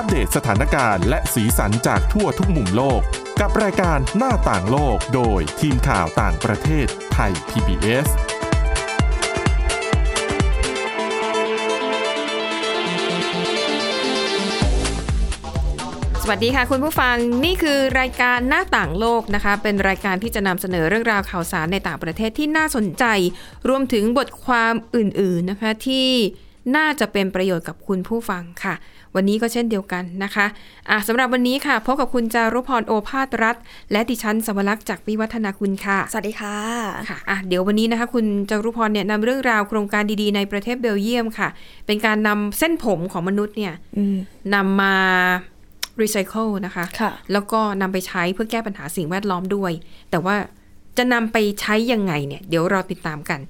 อัปเดตสถานการณ์และสีสันจากทั่วทุกมุมโลก กับรายการหน้าต่างโลกโดยทีมข่าวต่างประเทศไทย PBS สวัสดีค่ะคุณผู้ฟังนี่คือรายการหน้าต่างโลกนะคะ เป็นรายการที่จะนำเสนอเรื่องราวข่าวสารในต่างประเทศที่น่าสนใจ รวมถึงบทความอื่นๆนะคะที่น่าจะเป็นประโยชน์กับคุณผู้ฟังค่ะ วันนี้ก็เช่นเดียวกันนะคะอะสำหรับวันนี้ค่ะ พบกับคุณจารุพรโอภาสรัฐและดิฉันสวรักษ์จากวิวัฒนาคุณค่ะ สวัสดีค่ะค่ะอะเดี๋ยววันนี้นะคะ คุณจารุพรเนี่ยนำเรื่องราวโครงการดีๆในประเทศเบลเยียมค่ะ เป็นการนำเส้นผมของมนุษย์เนี่ยอืมนำมารีไซเคิลนะคะค่ะแล้วก็นำไปใช้เพื่อแก้ปัญหาสิ่งแวดล้อมด้วย แต่ว่าจะนำไปใช้ยังไงเนี่ย เดี๋ยวเราติดตามกัน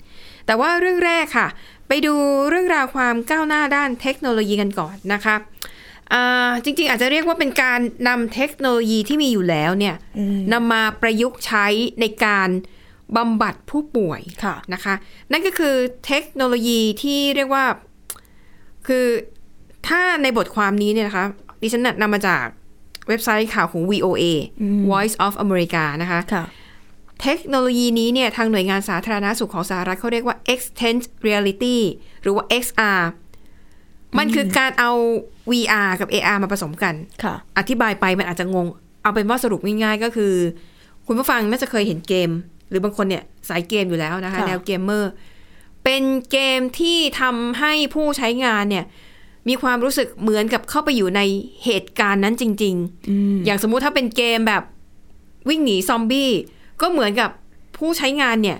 แต่ว่าเรื่องแรกค่ะ ไปดูเรื่องราวความก้าวหน้าด้านเทคโนโลยีกันก่อนนะคะอ่าจริงๆ อาจจะเรียกว่าเป็นการนำเทคโนโลยีที่มีอยู่แล้วเนี่ยอืมนำมาประยุกต์ใช้ในการบำบัดผู้ป่วยค่ะนะคะ นั่นก็คือเทคโนโลยีที่เรียกว่า คือถ้าในบทความนี้เนี่ยนะคะดิฉันนำมาจากเว็บไซต์ข่าวของ VOA Voice of America นะคะค่ะ เทคโนโลยีนี้เนี่ยทางหน่วยงานสาธารณาสุขของสหรัฐเขาเรียกว่า extended reality หรือว่า XR มันคือการเอา VR กับ AR มาผสมกันค่ะอธิบายไปมันอาจจะงง เอาเป็นว่าสรุปง่ายๆก็คือ คุณผู้ฟังน่าจะเคยเห็นเกม หรือบางคนเนี่ยสายเกมอยู่แล้วนะคะค่ะแนวเกมเมอร์ เป็นเกมที่ทำให้ผู้ใช้งานเนี่ยมีความรู้สึกเหมือนกับเข้าไปอยู่ในเหตุการณ์นั้นจริง ๆอืมอย่างสมมุติถ้าเป็นเกมแบบวิ่งหนีซอมบี้ ก็เหมือนกับผู้ใช้งานเนี่ย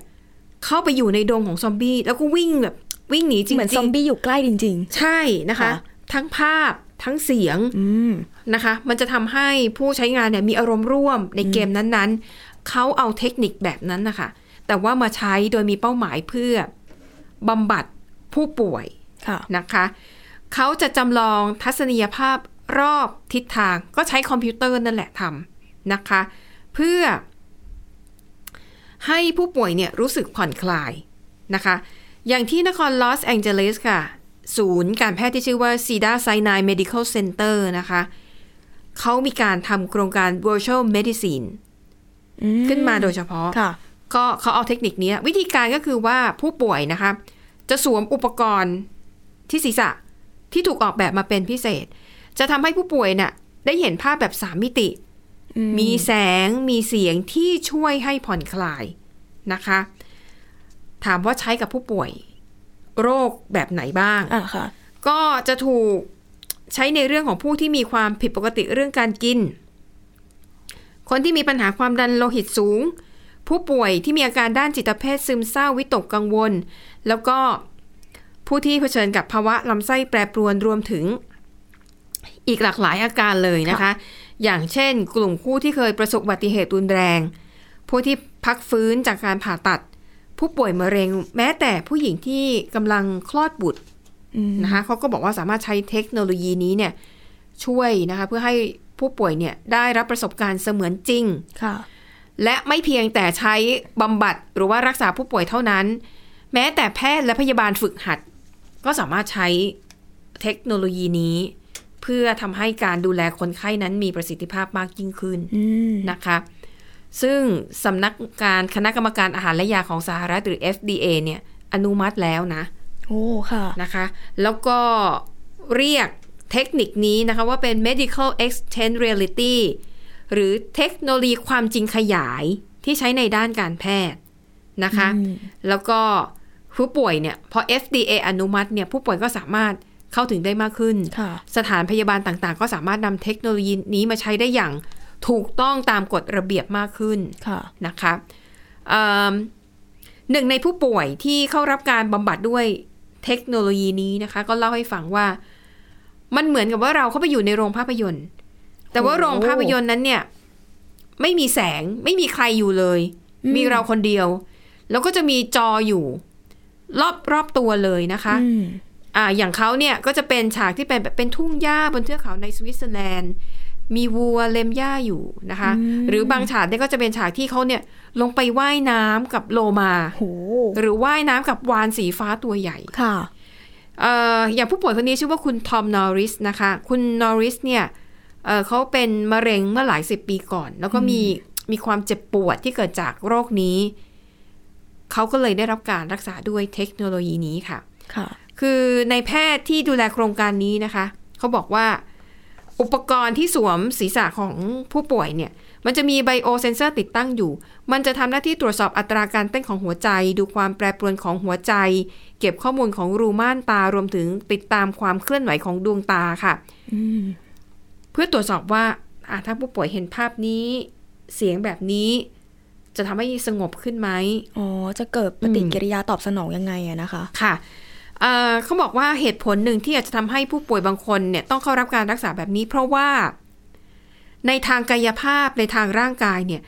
เข้าไปอยู่ในดงของซอมบี้แล้วก็วิ่งแบบวิ่งหนีจริงๆเหมือนซอมบี้อยู่ใกล้จริงใช่นะคะค่ะทั้งภาพทั้งเสียงๆอืมนะคะ มันจะทำให้ผู้ใช้งานเนี่ยมีอารมณ์ร่วมในเกมนั้นๆ เขาเอาเทคนิคแบบนั้นนะคะ แต่ว่ามาใช้โดยมีเป้าหมายเพื่อบำบัดผู้ป่วยค่ะนะคะ เขาจะจำลองทัศนียภาพรอบทิศทางก็ใช้คอมพิวเตอร์นั่นแหละทำนะคะ เพื่อ ให้ผู้ป่วยเนี่ยรู้สึกผ่อนคลายนะคะ อย่างที่นครลอสแองเจลิสค่ะ ศูนย์การแพทย์ที่ชื่อว่า Cedar Sinai Medical Center นะคะเขามีการทำโครงการ virtual medicine อืมขึ้นมาโดยเฉพาะค่ะก็เขาเอาเทคนิคนี้วิธีการก็คือว่าผู้ป่วยนะคะ จะสวมอุปกรณ์ที่ศีรษะที่ถูกออกแบบมาเป็นพิเศษ จะทำให้ผู้ป่วยน่ะได้เห็นภาพแบบสามมิติอื มมีแสงมีเสียงที่ช่วยให้ผ่อนคลายนะคะ ถามว่าใช้กับผู้ป่วย โรคแบบไหนบ้างอะค่ะก็จะถูกใช้ในเรื่องของผู้ที่มีความผิดปกติเรื่องการกิน คนที่มีปัญหาความดันโลหิตสูง ผู้ป่วยที่มีอาการด้านจิตเภทซึมเศร้าวิตกกังวล แล้วก็ผู้ที่เผชิญกับภาวะลำไส้แปรปรวนรวมถึงอีกหลากหลายอาการเลยนะคะ อย่างเช่น กลุ่มผู้ที่เคยประสบอุบัติเหตุรุนแรง ผู้ที่พักฟื้นจากการผ่าตัด ผู้ป่วยมะเร็ง แม้แต่ผู้หญิงที่กำลังคลอดบุตรอืมนะคะเขาก็บอกว่าสามารถใช้เทคโนโลยีนี้เนี่ยช่วยนะคะเพื่อให้ผู้ป่วยเนี่ยได้รับประสบการณ์เสมือนจริงค่ะ และไม่เพียงแต่ใช้บำบัดหรือว่ารักษาผู้ป่วยเท่านั้น แม้แต่แพทย์และพยาบาลฝึกหัด ก็สามารถใช้เทคโนโลยีนี้เพื่อทำให้การดูแลคนไข้นั้นมีประสิทธิภาพมากยิ่งขึ้นอืมนะคะ ซึ่งสำนักการคณะกรรมการอาหารและยาของสหรัฐหรือ FDA เนี่ยอนุมัติแล้วนะ โอ้ค่ะนะคะ แล้วก็เรียกเทคนิคนี้นะคะว่าเป็น medical extend reality หรือเทคโนโลยีความจริงขยายที่ใช้ในด้านการแพทย์นะคะอืมแล้วก็ผู้ป่วยเนี่ยพอ FDA อนุมัติเนี่ยผู้ป่วยก็สามารถ เข้าถึงได้มากขึ้นค่ะสถานพยาบาลต่างๆ ก็สามารถนำเทคโนโลยีนี้มาใช้ได้อย่างถูกต้องตามกฎระเบียบมากขึ้นค่ะนะคะเอิ่มหนึ่งในผู้ป่วยที่เข้ารับการบำบัดด้วยเทคโนโลยีนี้นะคะ ก็เล่าให้ฟังว่า มันเหมือนกับว่าเราเข้าไปอยู่ในโรงภาพยนตร์ แต่ว่าโอ้โรงภาพยนตร์นั้นเนี่ย ไม่มีแสงไม่มีใครอยู่เลยอืมมีเราคนเดียว แล้วก็จะมีจออยู่ รอบรอบตัวเลยนะคะ อืมอ่าอย่างเขาเนี่ยก็จะเป็นฉากที่เป็นแบบเป็นทุ่งหญ้าบนเทือกเขาในสวิตเซอร์แลนด์ มีวัวเล็มหญ้าอยู่นะคะอืมหรือบางฉากเนี่ยก็จะเป็นฉากที่เขาเนี่ยลงไปว่ายน้ำกับโลมาโหหรือว่ายน้ำกับวานสีฟ้าตัวใหญ่ค่ะเอ่ออย่างผู้ป่วยคนนี้ชื่อว่าคุณทอมนอริสนะคะ คุณนอริสเนี่ยเอ่อเขาเป็นมะเร็งเมื่อหลายสิบปีก่อน แล้วก็มีมีความเจ็บปวดที่เกิดจากโรคนี้ เขาก็เลยได้รับการรักษาด้วยเทคโนโลยีนี้ค่ะ ค่ะ คือในแพทย์ที่ดูแลโครงการนี้นะคะ เขาบอกว่าอุปกรณ์ที่สวมศีรษะของผู้ป่วยเนี่ย มันจะมีไบโอเซนเซอร์ติดตั้งอยู่ มันจะทำหน้าที่ตรวจสอบอัตราการเต้นของหัวใจ ดูความแปรปรวนของหัวใจ เก็บข้อมูลของรูม่านตารวมถึงติดตามความเคลื่อนไหวของดวงตาค่ะอืมเพื่อตรวจสอบว่าอะถ้าผู้ป่วยเห็นภาพนี้ เสียงแบบนี้ จะทำให้สงบขึ้นไหมอ๋อจะเกิดปฏิกิริยาตอบสนองยังไงอะนะคะ ค่ะ เอ่อเขาบอกว่าเหตุผลหนึ่งที่อาจจะทำให้ผู้ป่วยบางคนเนี่ยต้องเข้ารับการรักษาแบบนี้ เพราะว่า ในทางกายภาพในทางร่างกายเนี่ย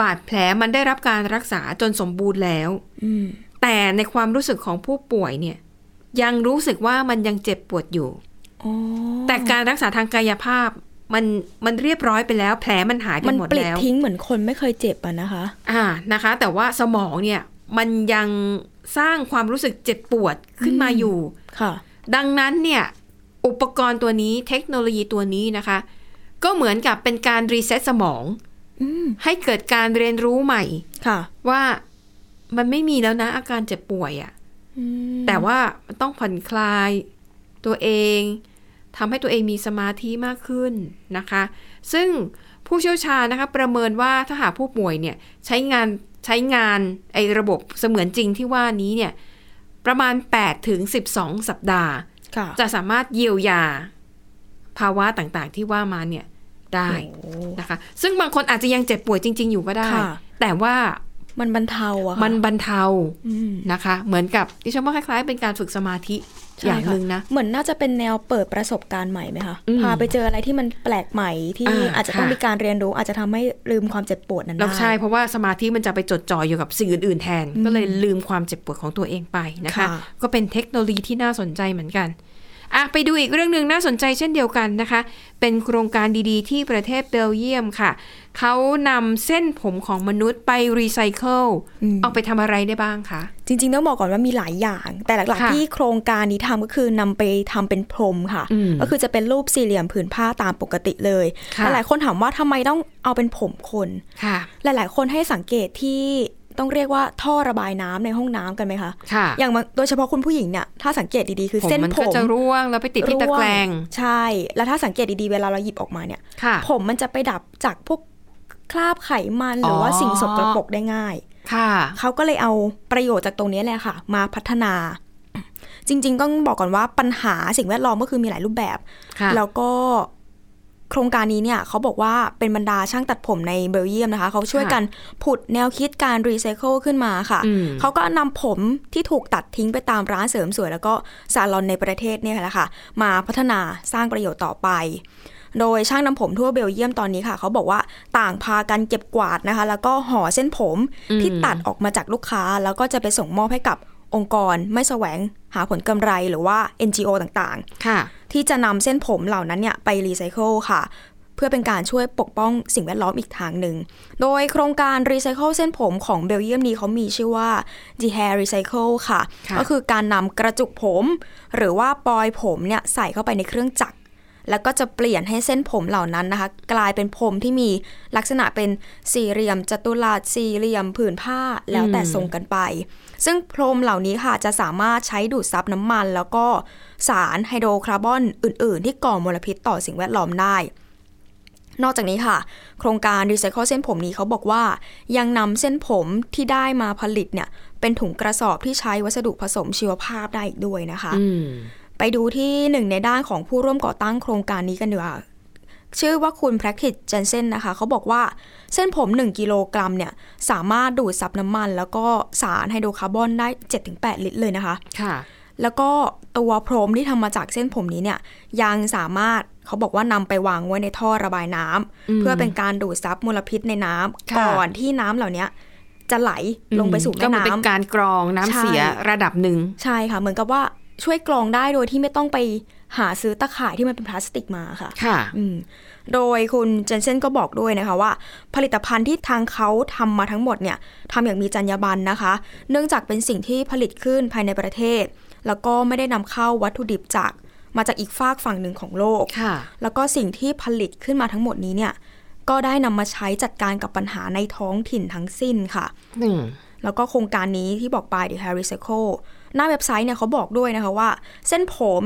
บาดแผลมันได้รับการรักษาจนสมบูรณ์แล้วอืมแต่ในความรู้สึกของผู้ป่วยเนี่ย ยังรู้สึกว่ามันยังเจ็บปวดอยู่อ๋อแต่การรักษาทางกายภาพมันมันเรียบร้อยไปแล้ว แผลมันหายไปมันหมดปลิดแล้วทิ้งเหมือนคนไม่เคยเจ็บอะนะคะ อ่านะคะ แต่ว่าสมองเนี่ยมันยัง สร้างความรู้สึกเจ็บปวดขึ้นมาอยู่ค่ะ ดังนั้นเนี่ยอุปกรณ์ตัวนี้เทคโนโลยีตัวนี้นะคะ ก็เหมือนกับเป็นการ reset สมองอืมให้เกิดการเรียนรู้ใหม่ค่ะ ว่ามันไม่มีแล้วนะ อาการเจ็บป่วยอะค่ะอืมแต่ว่ามันต้องผ่อนคลายตัวเองทำให้ตัวเองมีสมาธิมากขึ้นนะคะ ซึ่งผู้เชี่ยวชาญนะคะ ประเมินว่าถ้าหากผู้ป่วยเนี่ย ใช้งาน ใช้งานไอ้ระบบเสมือนจริงที่ว่านี้เนี่ยประมาณ 8 ถึง 12 สัปดาห์ค่ะจะสามารถเยียวยาภาวะต่างๆ ที่ว่ามาเนี่ยได้โอ้นะคะ ซึ่งบางคนอาจจะยังเจ็บป่วยจริง ๆ อยู่ก็ได้ค่ะแต่ว่ามันบรรเทาอะค่ะมันบรรเทาอืมนะคะ เหมือนกับดิฉันว่าคล้ายๆ เป็นการฝึกสมาธิใช่ อย่างค่ะหนึ่งนะ เหมือนน่าจะเป็นแนวเปิดประสบการณ์ใหม่ไหมคะอืมพาไปเจออะไรที่มันแปลกใหม่ที่อ่าอาจจะต้องค่ะมีการเรียนรู้ อาจจะทำให้ลืมความเจ็บปวดนั้นแล้วได้ใช่เพราะว่าสมาธิมันจะไปจดจ่ออยู่กับสิ่งอื่นๆแทน ก็เลยลืมความเจ็บปวดของตัวเองไปนะคะค่ะก็เป็นเทคโนโลยีที่น่าสนใจเหมือนกันอะไปดูอีกเรื่องหนึ่งน่าสนใจเช่นเดียวกันนะคะ เป็นโครงการดีๆ ที่ประเทศเบลเยียมค่ะ เขานำเส้นผมของมนุษย์ไปรีไซเคิลอืมเอาไปทำอะไรได้บ้างคะ จริงๆ ต้องบอกก่อนว่ามีหลายอย่าง แต่หลักค่ะๆที่โครงการนี้ทำก็คือนำไปทำเป็นพรมค่ะอืมก็คือจะเป็นรูปสี่เหลี่ยมผืนผ้าตามปกติเลยค่ะหลายๆคนถามว่าทำไมต้องเอาเป็นผมคนค่ะหลายๆ คนให้สังเกตที่ต้องเรียกว่าท่อระบายน้ำในห้องน้ำกันไหมคะค่ะอย่างบางโดยเฉพาะคุณผู้หญิงเนี่ยถ้าสังเกตดีๆคือผมเส้นมันผก็มจะร่วงแล้วไปติดที่ตะแกรงร่วใช่ แล้วถ้าสังเกตดีๆเวลาเราหยิบออกมาเนี่ยค่ะผมมันจะไปดับจากพวก คราบไขมันหรือว่าอ๋อสิ่งสกปรกได้ง่าย ค่ะ เขาก็เลยเอาประโยชน์จากตรงนี้แหละค่ะ มาพัฒนา จริง ๆ ต้องบอกก่อนว่าปัญหาสิ่งแวดล้อมก็คือมีหลายรูปแบบค่ะแล้วก็โครงการนี้เนี่ยเขาบอกว่าเป็นบรรดาช่างตัดผมในเบลเยียมนะคะ เขาช่วยกันผุดแนวคิดการรีไซเคิลขึ้นมาค่ะอืมเขาก็นำผมที่ถูกตัดทิ้งไปตามร้านเสริมสวย แล้วก็ซาลอนในประเทศเนี่ยแหละค่ะ มาพัฒนาสร้างประโยชน์ต่อไป โดยช่างนำผมทั่วเบลเยียมตอนนี้ค่ะ เขาบอกว่าต่างพากันเก็บกวาดนะคะ แล้วก็ห่อเส้นผมที่ตัดออกมาจากลูกค้า แล้วก็จะไปส่งมอบให้กับองค์กรไม่แสวงหาผลกำไรหรือว่า NGO ต่างๆ ค่ะ ที่จะนำเส้นผมเหล่านั้นเนี่ยไปรีไซเคิลค่ะ เพื่อเป็นการช่วยปกป้องสิ่งแวดล้อมอีกทางหนึ่ง โดยโครงการรีไซเคิลเส้นผมของเบลเยียมนี้เขามีชื่อว่า The Hair Recycle ค่ะค่ะก็คือการนำกระจุกผม หรือว่าปอยผมเนี่ยใส่เข้าไปในเครื่องจักร แล้วก็จะเปลี่ยนให้เส้นผมเหล่านั้นนะคะ กลายเป็นพรมที่มีลักษณะเป็นสี่เหลี่ยมจัตุรัสสี่เหลี่ยมผืนผ้าแล้วแต่ทรงกันไป ซึ่งพรมเหล่านี้ค่ะจะสามารถใช้ดูดซับน้ำมัน แล้วก็สารไฮโดรคาร์บอนอื่น ๆ ที่ก่อมลพิษต่อสิ่งแวดล้อมได้นอกจากนี้ค่ะ โครงการรีไซเคิลเส้นผมนี้เขาบอกว่า ยังนำเส้นผมที่ได้มาผลิตเนี่ย เป็นถุงกระสอบที่ใช้วัสดุผสมชีวภาพได้อีกด้วยนะคะ ไปดูที่หนึ่งในด้านของผู้ร่วมก่อตั้งโครงการนี้กันดีกว่าชื่อว่าคุณ Practice Jensen นะคะ เขาบอกว่าเส้นผม 1 กิโลกรัมเนี่ย สามารถดูดซับน้ำมัน แล้วก็สารไฮโดรคาร์บอนได้ 7-8 ลิตรเลยนะคะ ค่ะ แล้วก็ตัวพรมที่ทำมาจากเส้นผมนี้เนี่ย ยังสามารถเขาบอกว่านำไปวางไว้ในท่อระบายน้ำอืมเพื่อเป็นการดูดซับมลพิษในน้ำค่ะก่อนที่น้ำเหล่านี้จะไหลลงไปสู่ก็แม่เหมือนเป็นน้ำการกรองน้ำใช่เสียระดับหนึ่งใช่ค่ะ เหมือนกับว่า ช่วยกรองได้โดยที่ไม่ต้องไปหาซื้อตะข่ายที่มันเป็นพลาสติกมาค่ะ ค่ะอืมโดยคุณเจนเซนก็บอกด้วยนะคะว่า ผลิตภัณฑ์ที่ทางเขาทำมาทั้งหมดเนี่ยทำอย่างมีจรรยาบรรณนะคะ เนื่องจากเป็นสิ่งที่ผลิตขึ้นภายในประเทศ แล้วก็ไม่ได้นำเข้าวัตถุดิบจากมาจากอีกฝากฝั่งหนึ่งของโลกค่ะแล้วก็สิ่งที่ผลิตขึ้นมาทั้งหมดนี้เนี่ย ก็ได้นำมาใช้จัดการกับปัญหาในท้องถิ่นทั้งสิ้นค่ะอืมแล้วก็โครงการนี้ที่บอกไป The Hair Recycle หน้าเว็บไซต์เนี่ยเขาบอกด้วยนะคะว่า เส้นผม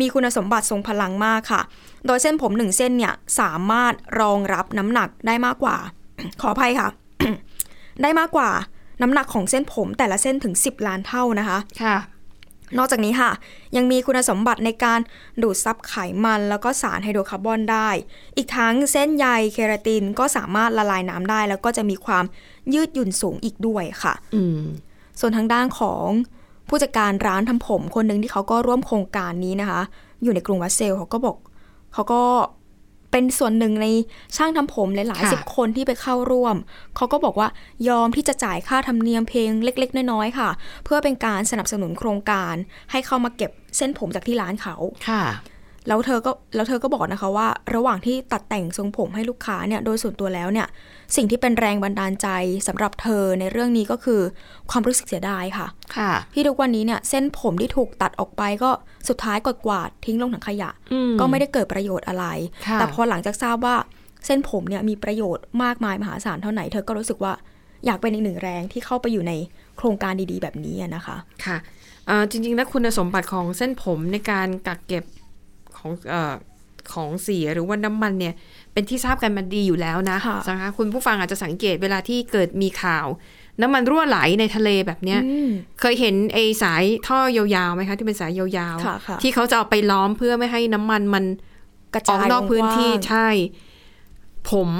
มีคุณสมบัติทรงพลังมากค่ะ โดยเส้นผมหนึ่งเส้นเนี่ยสามารถรองรับน้ำหนักได้มากกว่า ขออภัยค่ะ ได้มากกว่าน้ำหนักของเส้นผมแต่ละเส้นถึง 10 ล้านเท่านะคะ ค่ะ นอกจากนี้ค่ะ ยังมีคุณสมบัติในการดูดซับไขมันแล้วก็สารไฮโดรคาร์บอนได้ อีกทั้งเส้นใยเคราตินก็สามารถละลายน้ำได้ แล้วก็จะมีความยืดหยุ่นสูงอีกด้วยค่ะอืมส่วนทางด้านของ ผู้จัดการร้านทำผมคนหนึ่งที่เขาก็ร่วมโครงการนี้นะคะ อยู่ในกรุงวัสเซลเขาก็บอกเขาก็เป็นส่วนหนึ่งในช่างทำผมหลายๆค่ะสิบคนที่ไปเข้าร่วม เขาก็บอกว่ายอมที่จะจ่ายค่าธรรมเนียมเพลงเล็ก ๆ น้อย ๆ ค่ะ เพื่อเป็นการสนับสนุนโครงการ ให้เข้ามาเก็บเส้นผมจากที่ร้านเขาค่ะ แล้วเธอก็แล้วเธอก็บอกนะคะว่า ระหว่างที่ตัดแต่งทรงผมให้ลูกค้าเนี่ยโดยส่วนตัวแล้วเนี่ยสิ่งที่เป็นแรงบันดาลใจสำหรับเธอในเรื่องนี้ก็คือความรู้สึกเสียดายค่ะ ค่ะ ที่ทุกวันนี้เนี่ยเส้นผมที่ถูกตัดออกไปก็สุดท้ายกดกวาดทิ้งลงถังขยะอืมก็ไม่ได้เกิดประโยชน์อะไรค่ะแต่พอหลังจากทราบว่าเส้นผมเนี่ยมีประโยชน์มากมายมหาศาลเท่าไหร่เธอก็รู้สึกว่าอยากเป็นอีกหนึ่งแรงที่เข้าไปอยู่ในโครงการดีๆ แบบนี้อะนะคะ ค่ะเอ่อจริงๆแล้วคุณสมบัติของเส้นผมในการกักเก็บ ของเอ่อของเสียหรือว่าน้ำมันเนี่ย เป็นที่ทราบกันมาดีอยู่แล้วนะค่ะนะคะคุณผู้ฟังอาจจะสังเกตเวลาที่เกิดมีข่าว น้ำมันรั่วไหลในทะเลแบบเนี้ยอืมเคยเห็นไอ้สายท่อยาวๆไหมคะ ที่เป็นสายยาวค่ะค่ะที่เขาจะเอาไปล้อมเพื่อไม่ให้น้ำมันมันกระอจาอกยนอกพื้นที่วงกว้างใช่ผม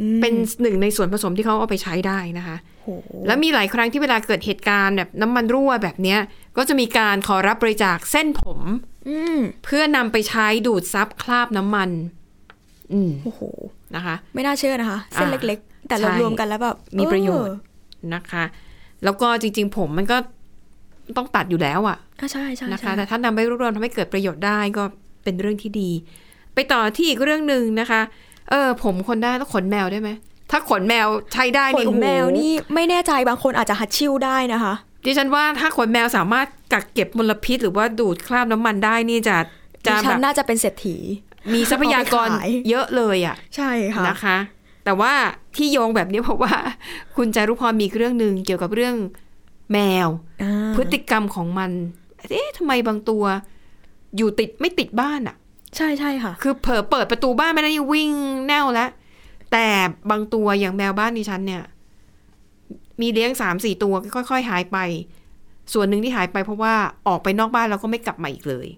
อืมเป็นหนึ่งในส่วนผสมที่เขาเอาไปใช้ได้นะคะโหแล้วมีหลายครั้งที่เวลาเกิดเหตุการณ์แบบน้ำมันรั่วแบบเนี้ย ก็จะมีการขอรับบริจาคเส้นผมอืมเพื่อนำไปใช้ดูดซับคราบน้ำมันอืมโอ้โหนะคะ ไม่น่าเชื่อนะคะ เส้นอ่าเล็ก ๆ แต่เราใช่รวมกันแล้วแบบมีประโยชน์เออนะคะ แล้วก็จริง ๆ ผมมันก็ต้องตัดอยู่แล้วอะอะใช่ใช่นะคะใช่แต่ถ้านำไปรวบรวมทำให้เกิดประโยชน์ได้ก็เป็นเรื่องที่ดี ไปต่อที่อีกเรื่องหนึ่งนะคะ เออ ผมคนได้แล้วขนแมวได้ไหมถ้าขนแมวใช้ได้ขนี่นโอ้โหแมวนี่ไม่แน่ใจบางคนอาจจะฮัดชิ่วได้นะคะ ดิฉันว่าถ้าขนแมวสามารถกักเก็บมลพิษ หรือว่าดูดคราบน้ำมันได้นี่จะดิจะฉัแบนบน่าจะเป็นเศรษฐี มีทรัพยากรเอาไปขายเยอะเลยอะ ใช่ค่ะนะคะ แต่ว่าที่โยงแบบนี้เพราะว่า คุณจารุพรมีเรื่องหนึ่งเกี่ยวกับเรื่องแมวอ่าพฤติกรรมของมัน เอ๊ะทำไมบางตัว อยู่ติดไม่ติดบ้านอะ ใช่ใช่ค่ะ คือเผลอเปิดประตูบ้านไม่ได้วิ่งแนวแล้วแต่บางตัวอย่างแมวบ้านดิฉันเนี่ย มีเลี้ยงสามสี่ตัวค่อย ๆ หายไป ส่วนหนึ่งที่หายไปเพราะว่าออกไปนอกบ้านแล้วก็ไม่กลับมาอีกเลย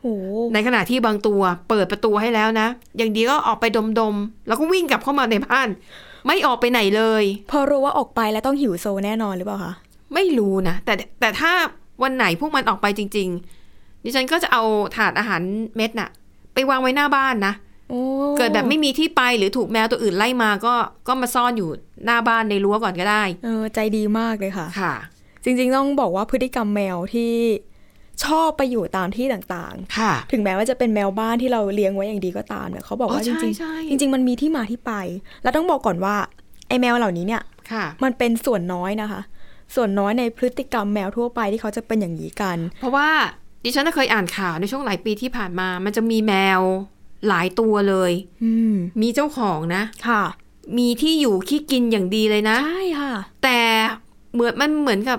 โอ้ในขณะที่บางตัวเปิดประตูให้แล้วนะ อย่างดีก็ออกไปดมๆ แล้วก็วิ่งกลับเข้ามาในบ้าน ไม่ออกไปไหนเลย พอรู้ว่าออกไปแล้วต้องหิวโซแน่นอนหรือเปล่าคะ ไม่รู้นะ แต่แต่ถ้าวันไหนพวกมันออกไปจริง ๆ ดิฉันก็จะเอาถาดอาหารเม็ดน่ะ ไปวางไว้หน้าบ้านนะโอ้ เกิดแบบไม่มีที่ไปหรือถูกแมวตัวอื่นไล่มาก็ก็มาซ่อนอยู่หน้าบ้านในรั้วก่อนก็ได้ เออ ใจดีมากเลยค่ะ ค่ะ จริงๆต้องบอกว่าพฤติกรรมแมวที่ชอบไปอยู่ตามที่ต่างค่ะๆถึงแม้ว่าจะเป็นแมวบ้านที่เราเลี้ยงไว้อย่างดีก็ตามเนี่ยเขาบอกว่าอ๋อจใช่ริงใช่ๆจริง ๆ มันมีที่มาที่ไป แล้วต้องบอกก่อนว่าไอ้แมวเหล่านี้เนี่ยค่ะมันเป็นส่วนน้อยนะคะ ส่วนน้อยในพฤติกรรมแมวทั่วไปที่เขาจะเป็นอย่างนี้กัน เพราะว่าดิฉันน่ะเคยอ่านข่าวในช่วงหลายปีที่ผ่านมา มันจะมีแมว หลายตัวเลยอืมมีเจ้าของนะค่ะ มีที่อยู่ที่กินอย่างดีเลยนะใช่ค่ะ แต่เหมือนมันเหมือนกับ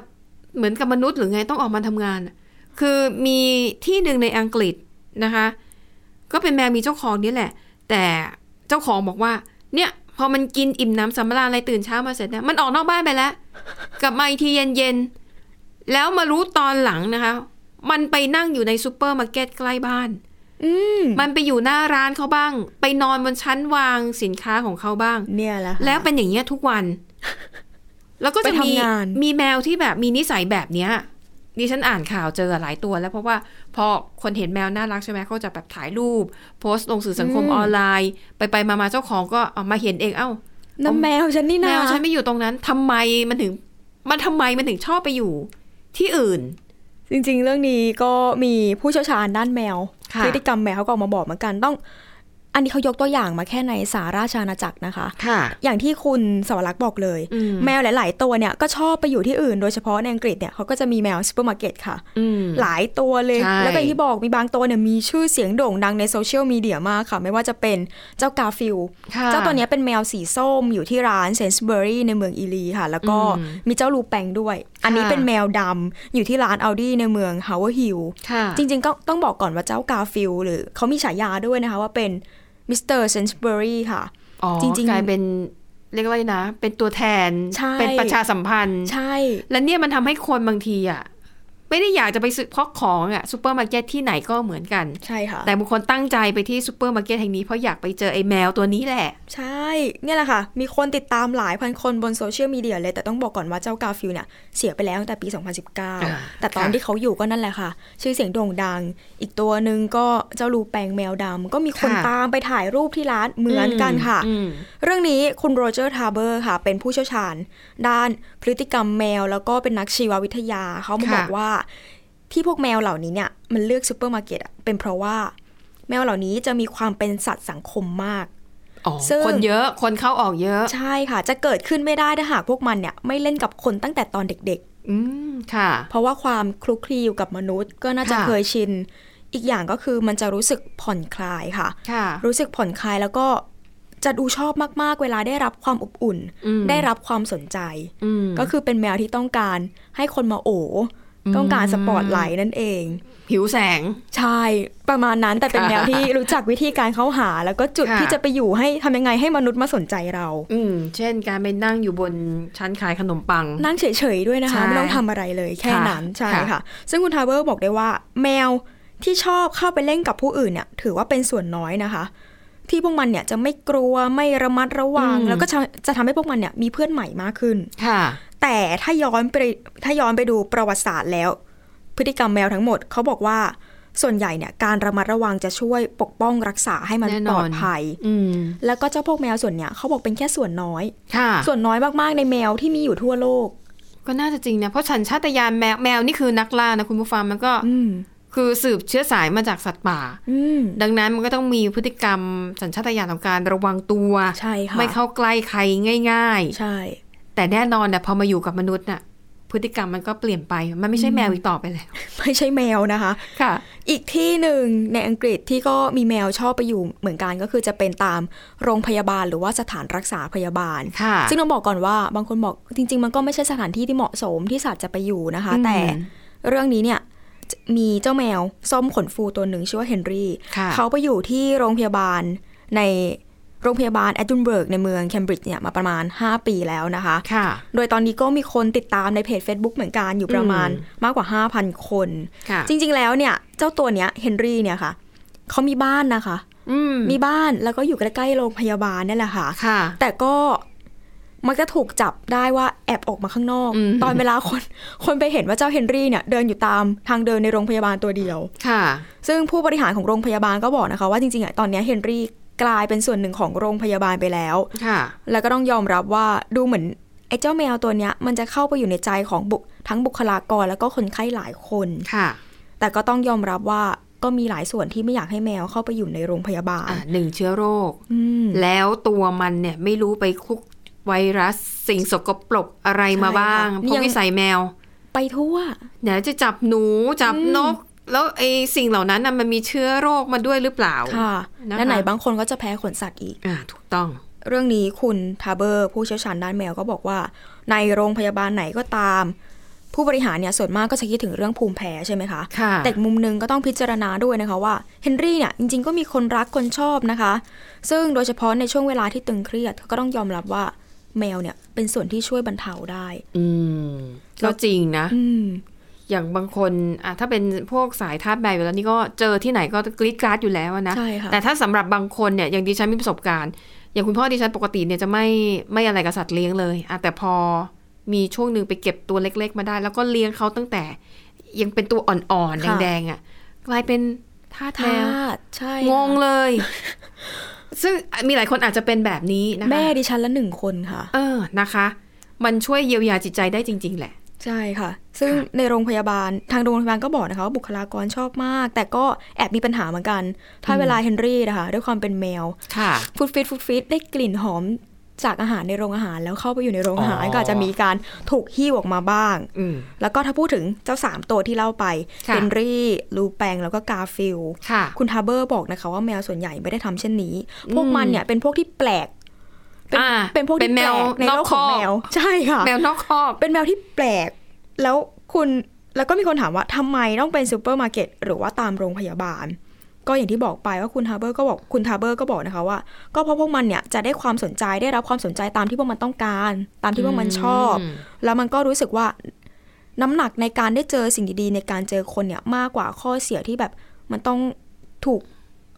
เหมือนกับมนุษย์หรือไงต้องออกมาทำงานอะคือมีที่หนึ่งในอังกฤษนะคะ ก็เป็นแมวมีเจ้าของนี่แหละ แต่เจ้าของบอกว่า เนี่ย พอมันกินอิ่มหนำสำราญอะไรตื่นเช้ามาเสร็จเนี่ยมันออกนอกบ้านไปแล้ว กลับมาอีกทีเย็นๆแล้วมารู้ตอนหลังนะคะ มันไปนั่งอยู่ในซูเปอร์มาร์เก็ตใกล้บ้านอื มมันไปอยู่หน้าร้านเขาบ้าง ไปนอนบนชั้นวางสินค้าของเขาบ้าง เนี่ยแหละค่ะแล้วเป็นอย่างเงี้ยทุกวัน แล้วก็จะไปมีทำนองมีแมวที่แบบมีนิสัยแบบเนี้ยดิฉันอ่านข่าวเจอหลายตัวแล้วเพราะว่าพอคนเห็นแมวน่ารักใช่ไหมเขาจะแบบถ่ายรูป โพสต์ลงสื่อสังคมออนไลน์ ไปไปมามาเจ้าของก็เอามาเห็นเองเอ้านั่นแมวฉันนี่แมนะวฉันไม่อยู่ตรงนั้นทำไมมันถึง มันทำไมมันถึงชอบไปอยู่ ที่อื่น จริง ๆ เรื่องนี้ก็มีผู้เชี่ยวชาญด้านแมวค่ะ พฤติกรรมแมวเขาก็ออกมาบอกเหมือนกันต้อง อันนี้เขายกตัวอย่างมาแค่ในสหราชอาณาจักรนะคะค่ะ อย่างที่คุณสวรักษ์บอกเลยอืมแมวหลาย ๆ ตัวเนี่ยก็ชอบไปอยู่ที่อื่น โดยเฉพาะในอังกฤษเนี่ยเขาก็จะมีแมวซูเปอร์มาร์เก็ตค่ะอืมหลายตัวเลยใช่แล้วก็อย่างที่บอกมีบางตัวเนี่ยมีชื่อเสียงโด่งดังในโซเชียลมีเดียมากค่ะ ไม่ว่าจะเป็นเจ้าการ์ฟิลด์ค่ะเจ้าตัวเนี้ยเป็นแมวสีส้มอยู่ที่ร้านเซนส์เบอรี่ในเมืองอีลีค่ะ แล้วก็อืมมีเจ้าลูแปงด้วย อันนี้ค่ะเป็นแมวดำอยู่ที่ร้านอัลดี้ในเมืองเฮเวอร์ฮิลค่ะจริงๆก็ต้องบอกก่อนว่าเจ้าการ์ฟิลด์หรือเขามีฉายาด้วยนะคะว่าเป็นมิสเตอร์เซนส์เบอรี่ค่ะอ๋อจริงๆกลายเป็นเรียกว่าไงนะ เป็นตัวแทนใช่เป็นประชาสัมพันธ์ ใช่ และเนี่ยมันทำให้คนบางทีอะ ไม่ได้อยากจะไปซื้อเพราะของอะซูเปอร์มาร์เก็ตที่ไหนก็เหมือนกัน ใช่ค่ะ แต่บางคนตั้งใจไปที่ซูเปอร์มาร์เก็ตแห่งนี้เพราะอยากไปเจอไอ้แมวตัวนี้แหละ ใช่ เนี่ยแหละค่ะ มีคนติดตามหลายพันคนบนโซเชียลมีเดียเลย แต่ต้องบอกก่อนว่าเจ้าการ์ฟิลด์เนี่ย เสียไปแล้วตั้งแต่ปี 2019 แต่ตอนค่ะที่เขาอยู่ก็นั่นแหละค่ะ ชื่อเสียงโด่งดัง อีกตัวหนึ่งก็เจ้าลูแปงแมวดำก็มีคนค่ะตามไปถ่ายรูปที่ร้านเหมือนกันค่ะอืมเรื่องนี้คุณโรเจอร์ทาร์เบอร์ค่ะ เป็นผู้เชี่ยวชาญ ด้านพฤติกรรมแมวแล้วก็เป็นนักชีววิทยาเขามาค่ะบอกว่าที่พวกแมวเหล่านี้เนี่ยมันเลือกซูเปอร์มาร์เก็ตอะเป็นเพราะว่า แมวเหล่านี้จะมีความเป็นสัตว์สังคมมากอ๋อซึ่งคนเยอะคนเข้าออกเยอะ ใช่ค่ะ จะเกิดขึ้นไม่ได้ถ้าหากพวกมันเนี่ยไม่เล่นกับคนตั้งแต่ตอนเด็กอืมค่ะๆเพราะว่าความคลุกคลีอยู่กับมนุษย์ ก็น่าจะค่ะเคยชิน อีกอย่างก็คือมันจะรู้สึกผ่อนคลายค่ะค่ะ รู้สึกผ่อนคลายแล้วก็จะดูชอบมากๆ เวลาได้รับความอบอุ่นอืมได้รับความสนใจอืมก็คือเป็นแมวที่ต้องการให้คนมาโอบ ต้องการสปอตไลท์นั่นเองหิวแสง ใช่ ประมาณนั้นแต่เป็นค่ะแมวที่รู้จักวิธีการเข้าหา แล้วก็จุดค่ะที่จะไปอยู่ให้ทำยังไงให้มนุษย์มาสนใจเรา อืมเช่น การไปนั่งอยู่บนชั้นขายขนมปัง นั่งเฉยๆด้วยนะคะใช่ไม่ต้องทำอะไรเลยแค่ค่ะนั้นใช่ค่ะค่ะ ซึ่งคุณทาวเวอร์บอกได้ว่า แมวที่ชอบเข้าไปเล่นกับผู้อื่นเนี่ย ถือว่าเป็นส่วนน้อยนะคะ ที่พวกมันเนี่ยจะไม่กลัวไม่ระมัดระวัง แล้วก็จะจะทำให้พวกมันเนี่ยมีเพื่อนใหม่มากขึ้นค่ะ แต่ถ้าย้อนไปถ้าย้อนไปดูประวัติศาสตร์แล้ว พฤติกรรมแมวทั้งหมดเขาบอกว่าส่วนใหญ่เนี่ยการระมัดระวังจะช่วยปกป้องรักษาให้มันแน่นปอนลอดภัยอืมแล้วก็เจ้าพวกแมวส่วนเนี่ยเขาบอกเป็นแค่ส่วนน้อยค่ะส่วนน้อยมากๆในแมวที่มีอยู่ทั่วโลก ก็น่าจะจริงนะเพราะสัญชาตญาณแมวแมวนี่คือนักล่านะคุณผู้ฟังมันก็อืมคือสืบเชื้อสายมาจากสัตว์ป่าอืมดังนั้นมันก็ต้องมีพฤติกรรมสัญชาตญาณของการระวังตัวใช่ค่ะไม่เข้าใกล้ใครง่ายใช่ๆ แต่แน่นอนนะพอมาอยู่กับมนุษย์น่ะพฤติกรรมมันก็เปลี่ยนไป มันไม่ใช่แมวอีกต่อไปแล้ว ไม่ใช่แมวนะคะ ค่ะ อีกที่หนึ่งในอังกฤษที่ก็มีแมวชอบไปอยู่เหมือนกันก็คือจะเป็นตามโรงพยาบาลหรือว่าสถานรักษาพยาบาลค่ะซึ่งต้องบอกก่อนว่าบางคนบอกจริง ๆ มันก็ไม่ใช่สถานที่ที่เหมาะสมที่สัตว์จะไปอยู่นะคะอืมแต่เรื่องนี้เนี่ยมีเจ้าแมวส้มขนฟูตัวหนึ่งชื่อว่าเฮนรี่ค่ะเขาไปอยู่ที่โรงพยาบาลใน โรงพยาบาลแอดเดนบรูกส์ในเมืองเคมบริดจ์เนี่ยมาประมาณ 5 ปีแล้วนะคะค่ะ โดยตอนนี้ก็มีคนติดตามในเพจ Facebook เหมือนกันอยู่ประมาณอืมมากกว่า 5,000 คนค่ะจริง ๆ แล้วเนี่ยเจ้าตัวเนี้ยเฮนรี่เนี่ยค่ะเขามีบ้านนะคะอืมมีบ้านแล้วก็อยู่ใกล้ๆโรงพยาบาลนี่แหละค่ะค่ะ แต่ก็มักจะถูกจับได้ว่าแอบออกมาข้างนอกอืมตอนเวลาคนคนไปเห็นว่าเจ้าเฮนรี่เนี่ยเดินอยู่ตามทางเดินในโรงพยาบาลตัวเดียว ค่ะ ซึ่งผู้บริหารของโรงพยาบาลก็บอกนะคะว่าจริงๆอะตอนเนี้ยเฮนรี่ กลายเป็นส่วนหนึ่งของโรงพยาบาลไปแล้วค่ะ แล้วก็ต้องยอมรับว่าดูเหมือนไอ้เจ้าแมวตัวเนี้ย มันจะเข้าไปอยู่ในใจของบุทั้งบุคลากรแล้วก็คนไข้หลายคนค่ะ แต่ก็ต้องยอมรับว่าก็มีหลายส่วนที่ไม่อยากให้แมวเข้าไปอยู่ในโรงพยาบาลอ่าหนึ่งเชื้อโรคอืมแล้วตัวมันเนี่ยไม่รู้ไปคลุกไวรัสสิ่งสกปรกอะไรมาใช่ค่ะบ้างนี่พวกยังวิสัยแมว ไปทั่วเดี๋ยวจะจับหนูจับอืมนก แล้วไอ้สิ่งเหล่านั้นน่ะมันมีเชื้อโรคมาด้วยหรือเปล่าค่ะนะคะและไหนบางคนก็จะแพ้ขนสัตว์อีกอ่าถูกต้อง เรื่องนี้คุณทาเบอร์ ผู้เชี่ยวชาญด้านแมวก็บอกว่า ในโรงพยาบาลไหนก็ตาม ผู้บริหารเนี่ยส่วนมากก็จะคิดถึงเรื่องภูมิแพ้ใช่ไหมคะค่ะแต่อีกมุมหนึงก็ต้องพิจารณาด้วยนะคะว่าเฮนรี่เนี่ยจริง ๆ ก็มีคนรักคนชอบนะคะ ซึ่งโดยเฉพาะในช่วงเวลาที่ตึงเครียดก็ต้องยอมรับว่าแมวเนี่ยเป็นส่วนที่ช่วยบรรเทาได้ อืมก็จริงนะ อืมอย่างบางคนอะถ้าเป็นพวกสายทาสแมวอยู่แล้วนี่ก็เจอที่ไหนก็กรีดกราดอยู่แล้วอะนะใช่ค่ะแต่ถ้าสำหรับบางคนเนี่ยอย่างดิฉันมีประสบการณ์ อย่างคุณพ่อดิฉันปกติเนี่ยจะไม่ไม่อะไรกับสัตว์เลี้ยงเลยอะแต่พอมีช่วงหนึ่งไปเก็บตัวเล็ก ๆ มาได้ แล้วก็เลี้ยงเขาตั้งแต่ ยังเป็นตัวอ่อนค่ะๆแดงๆอะกลายเป็นทาสแมทาวสใช่งค่ะงเลย ซึ่งมีหลายคนอาจจะเป็นแบบนี้นะคะแม่ดิฉันละหนึ่งคนค่ะ เออนะคะ มันช่วยเยียวยาจิตใจได้จริง ๆ แหละ ใช่ค่ะ ซึ่งค่ะในโรงพยาบาลทางโรงพยาบาลก็บอกนะคะว่าบุคลากรชอบมาก แต่ก็แอบมีปัญหาเหมือนกัน ถ้าเวลาเฮนรี่นะคะด้วยความเป็นแมวค่ะฟุตฟิตฟุตฟิตได้กลิ่นหอมจากอาหารในโรงอาหารแล้วเข้าไปอยู่ในโรงอาหารอ๋อก็อาจจะมีการถูกหิ้วออกมาบ้างอืมแล้วก็ถ้าพูดถึงเจ้าสามตัวที่เล่าไปค่ะเฮนรี่ ลูแปงแล้วก็การ์ฟิลด์ค่ะคุณทาร์เบอร์บอกนะคะว่าแมวส่วนใหญ่ไม่ได้ทำเช่นนี้ พวกอืมมันเนี่ยเป็นพวกที่แปลก เป็นอ่าเป็นพวกเป็ที่นแมแปลวกในโลกของนอกคอกแมว ใช่ค่ะ แมวนอกคอกเป็นแมวที่แปลก แล้วคุณแล้วก็มีคนถามว่าทำไมต้องเป็นซูเปอร์มาร์เก็ตหรือว่าตามโรงพยาบาล ก็อย่างที่บอกไปว่าคุณทาร์เบอร์ก็บอกคุณทาร์เบอร์ก็บอกนะคะว่า ก็เพราะพวกมันเนี่ยจะได้ความสนใจได้รับความสนใจตามที่พวกมันต้องการ ตามที่พวกมันชอบอืมแล้วมันก็รู้สึกว่าน้ำหนักในการได้เจอสิ่งดีๆในการเจอคนเนี่ยมากกว่าข้อเสียที่แบบมันต้องถูก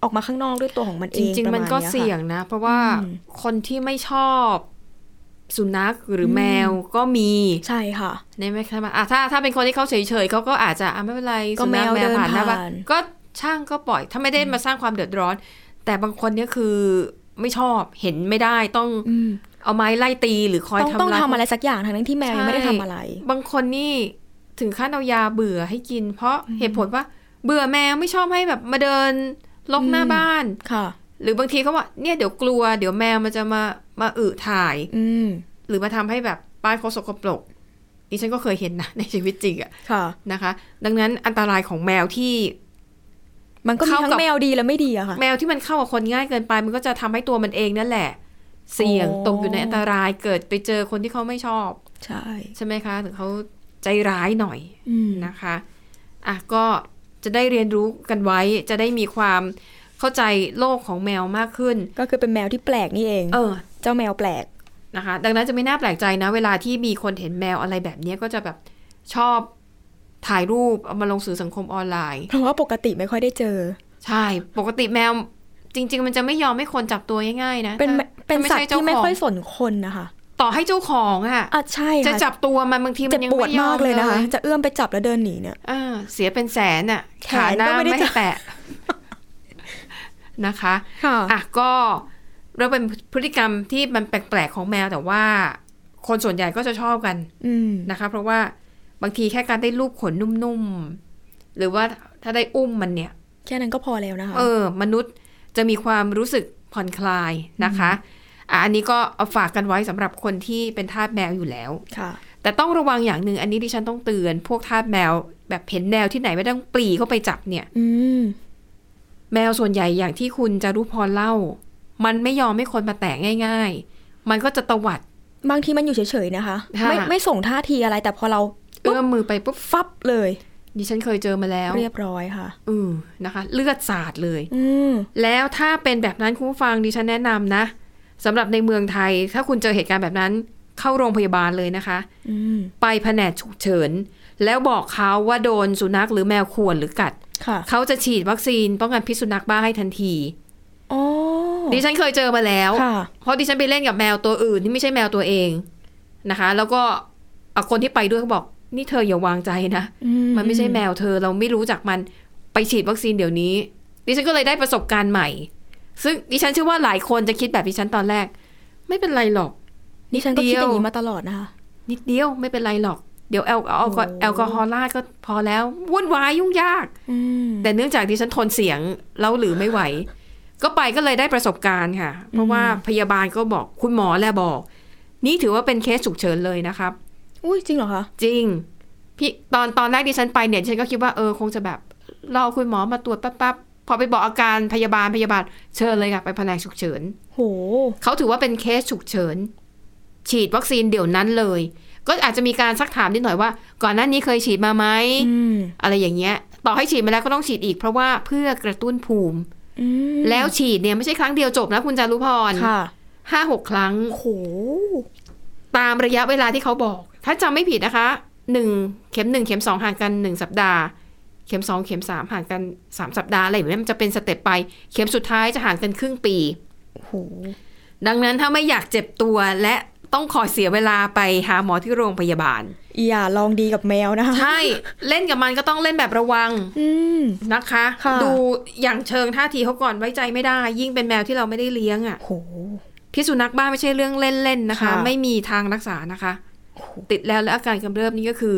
ออกมาข้างนอกด้วยตัวของมันเอจงริงประๆมันมาณก็เนี้ยค่ะเสี่ยงนะ เพราะว่าอืมคนที่ไม่ชอบสุนัขหรืออมแมวก็มีใช่ค่ะในไหมคะอะถ้าถ้าเป็นคนที่เขาเฉยๆเขาก็อาจจะอะไม่เป็นไรก็สุนัขแมวเดินผ่านหน้าบ้าผ่านนก็ช่างก็ปล่อย ถ้าไม่ได้มาสร้างความเดือดร้อน แต่บางคนเนี่ยคือไม่ชอบเห็นไม่ได้ต้องอืมเอาไม้ไล่ตีหรือคอยต้องทำต้องร้ายทำอะไรสักอย่างทั้งที่แมวยังไม่ได้ทำอะไร บางคนนี่ถึงขั้นเอายาเบื่อให้กิน เพราะเหตุผลว่าเบื่อแมวไม่ชอบให้แบบมาเดิน ลกหน้าอืมบ้านค่ะ หรือบางทีเขาว่าเนี่ยเดี๋ยวกลัว เดี๋ยวแมวมันจะมามาอึถ่าย อืมหรือมาทำให้แบบป้ายเขาสกปรกดิฉันก็เคยเห็นนะในชีวิตจริงอะค่ะนะคะ ดังนั้นอันตรายของแมวที่ มันก็มีเข้าทั้กังบแมวดีและไม่ดีอะค่ะ แมวที่มันเข้ากับคนง่ายเกินไป มันก็จะทำให้ตัวมันเองนั่นแหละ เสี่ยงโอ้ตกอยู่ในอันตรายเกิดไปเจอคนที่เขาไม่ชอบ ใช่ ใช่ไหมคะถึงเขาใจร้ายหน่อยอืมนะคะอะก็ จะได้เรียนรู้กันไว้ จะได้มีความเข้าใจโลกของแมวมากขึ้น ก็คือเป็นแมวที่แปลกนี่เอง เออ เจ้าแมวแปลกนะคะ ดังนั้นจะไม่น่าแปลกใจนะ เวลาที่มีคนเห็นแมวอะไรแบบเนี้ยก็จะแบบชอบถ่ายรูปเอามาลงสื่อสังคมออนไลน์ เพราะว่าปกติไม่ค่อยได้เจอ ใช่ ปกติแมวจริง ๆ มันจะไม่ยอมให้คนจับตัวง่ายๆนะ เป็นถ้าเป็นถ้าสัตใช่ว์เจ้าที่ไม่ของค่อยสนคนนะคะ ต่อให้เจ้าของอะอะใช่จะค่ะจับตัวมันบางทีมัจะนยังปวดไม่ยอมามกเลยนะคะเลยจะเอื้อมไปจับแล้วเดินหนีเนี่ยอ่าเสียเป็นแสนอะแขขานหน้าก็ไม่ได้ไม่ให้จับแตะนะคะค่ะอะก็เริ่มเป็นพฤติกรรมที่มันแปลกๆของแมวแต่ว่า คนส่วนใหญ่ก็จะชอบกันอืมนะคะ เพราะว่าบางทีแค่การได้ลูบขนนุ่มๆ หรือว่าถ้าได้อุ้มมันเนี่ย แค่นั้นก็พอแล้วนะคะ เออ มนุษย์จะมีความรู้สึกผ่อนคลายนะคะ อะอันนี้ก็เอาฝากกันไว้สำหรับคนที่เป็นทาสแมวอยู่แล้วค่ะ แต่ต้องระวังอย่างหนึ่งอันนี้ที่ฉันต้องเตือน พวกทาสแมว แบบเห็นแมวที่ไหนไม่ต้องปรีเข้าไปจับเนี่ย อืมแมวส่วนใหญ่อย่างที่คุณจารุพรเล่า มันไม่ยอมให้คนมาแตะง่าย ๆ มันก็จะตวัดบางทีมันอยู่เฉยๆนะคะค่ะไม่ไม่ส่งท่าทีอะไรแต่พอเราเอื้อมมือไปปุ๊บฟับเลย ดิฉันเคยเจอมาแล้ว เรียบร้อยค่ะอือนะคะ เลือดสาดเลย อืมแล้วถ้าเป็นแบบนั้นคุณผู้ฟังดิฉันแนะนำนะ สำหรับในเมืองไทย ถ้าคุณเจอเหตุการณ์แบบนั้น เข้าโรงพยาบาลเลยนะคะอืมไปแผนกฉุกเฉิน แล้วบอกเขาว่าโดนสุนัขหรือแมวข่วนหรือกัดค่ะเขาจะฉีดวัคซีนป้องกันพิษสุนัขบ้าให้ทันทีอ๋อดิฉันเคยเจอมาแล้วค่ะเพราะดิฉันไปเล่นกับแมวตัวอื่นที่ไม่ใช่แมวตัวเองนะคะ แล้วก็เอาคนที่ไปด้วยเขาบอก นี่เธออย่าวางใจนะอืมันไม่ใช่แมวเธอเราไม่รู้จักมันไปฉีดวัคซีนเดี๋ยวนี้ ดิฉันก็เลยได้ประสบการณ์ใหม่ ซึ่งดิฉันเชื่อว่าหลายคนจะคิดแบบดิฉันตอนแรก ไม่เป็นไรหรอกดิฉันก็คิดเดียวอย่างนี้มาตลอดนะคะนิดเดียวไม่เป็นไรหรอกเดี๋ยวแอลแอลกอโอ้แอลกอฮอล์ราดก็พอแล้ววุ่นวายยุ่งยากอืมแต่เนื่องจากดิฉันทนเสียงแล้วหรือไม่ไหว ก็ไปก็เลยได้ประสบการณ์ค่ะ เพราะว่าพยาบาลก็บอกคุณหมอแลบอก นี่ถือว่าเป็นเคสฉุกเฉินเลยนะครับ อุ้ยจริงเหรอคะจริง พี่ตอนตอนแรกดิฉันไปเนี่ยดิฉันก็คิดว่าเออคงจะแบบรอคุณหมอมาตรวจแป๊บๆ พอไปบอกอาการพยาบาลพยาบาลเชิญเลยค่ะไปแผนกฉุกเฉินโหเขาถือว่าเป็นเคสฉุกเฉิน ฉีดวัคซีนเดี๋ยวนั้นเลย ก็อาจจะมีการซักถามนิดหน่อยว่า ก่อนหน้านี้เคยฉีดมาไหมอืมอะไรอย่างเงี้ย ต่อให้ฉีดมาแล้วก็ต้องฉีดอีก เพราะว่าเพื่อกระตุ้นภูมิอืมแล้วฉีดเนี่ยไม่ใช่ครั้งเดียวจบนะคุณจารุพรค่ะห้าหกครั้งโหตามระยะเวลาที่เขาบอก ถ้าจำไม่ผิดนะคะหนึ่งเข็มหนึ่งเข็มสองห่างกันหนึ่งสัปดาห์ เข็มสองเข็มสามห่างกันสามสัปดาห์อะไรแบบนี้มันจะเป็นสเต็ปไป เข็มสุดท้ายจะห่างกันครึ่งปีโหดังนั้นถ้าไม่อยากเจ็บตัวและต้องคอยเสียเวลาไปหาหมอที่โรงพยาบาล อย่าลองดีกับแมวนะคะ ใช่ เล่นกับมันก็ต้องเล่นแบบระวังอืมนะคะค่ะดูอย่างเชิงท่าทีเขาก่อนไว้ใจไม่ได้ ยิ่งเป็นแมวที่เราไม่ได้เลี้ยงอะ่ะโหพิษสุนัขบ้าไม่ใช่เรื่องเล่นๆนะคะค่ะไม่มีทางรักษานะคะโติดแล้วและอาการกำเริบนี่ก็คือ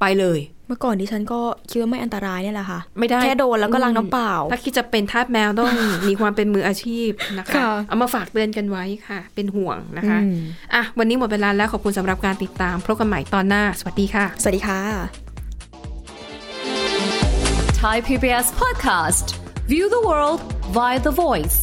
ไปเลย เมื่อก่อนดิฉันก็คิดว่าไม่อันตรายเนี่ยแหละค่ะ ไม่ได้แค่โดนแล้วก็ล้างน้ำเปล่า ถ้าคิดจะเป็นทาสแมวต้องมีความเป็นมืออาชีพนะคะค่ะเอามาฝากเตือนกันไว้ค่ะ เป็นห่วงนะคะอืมอะวันนี้หมดเวลาแล้วขอบคุณสำหรับการติดตามพบกันใหม่ตอนหน้า สวัสดีค่ะ สวัสดีค่ะ Thai PBS podcast. View the world via the voice.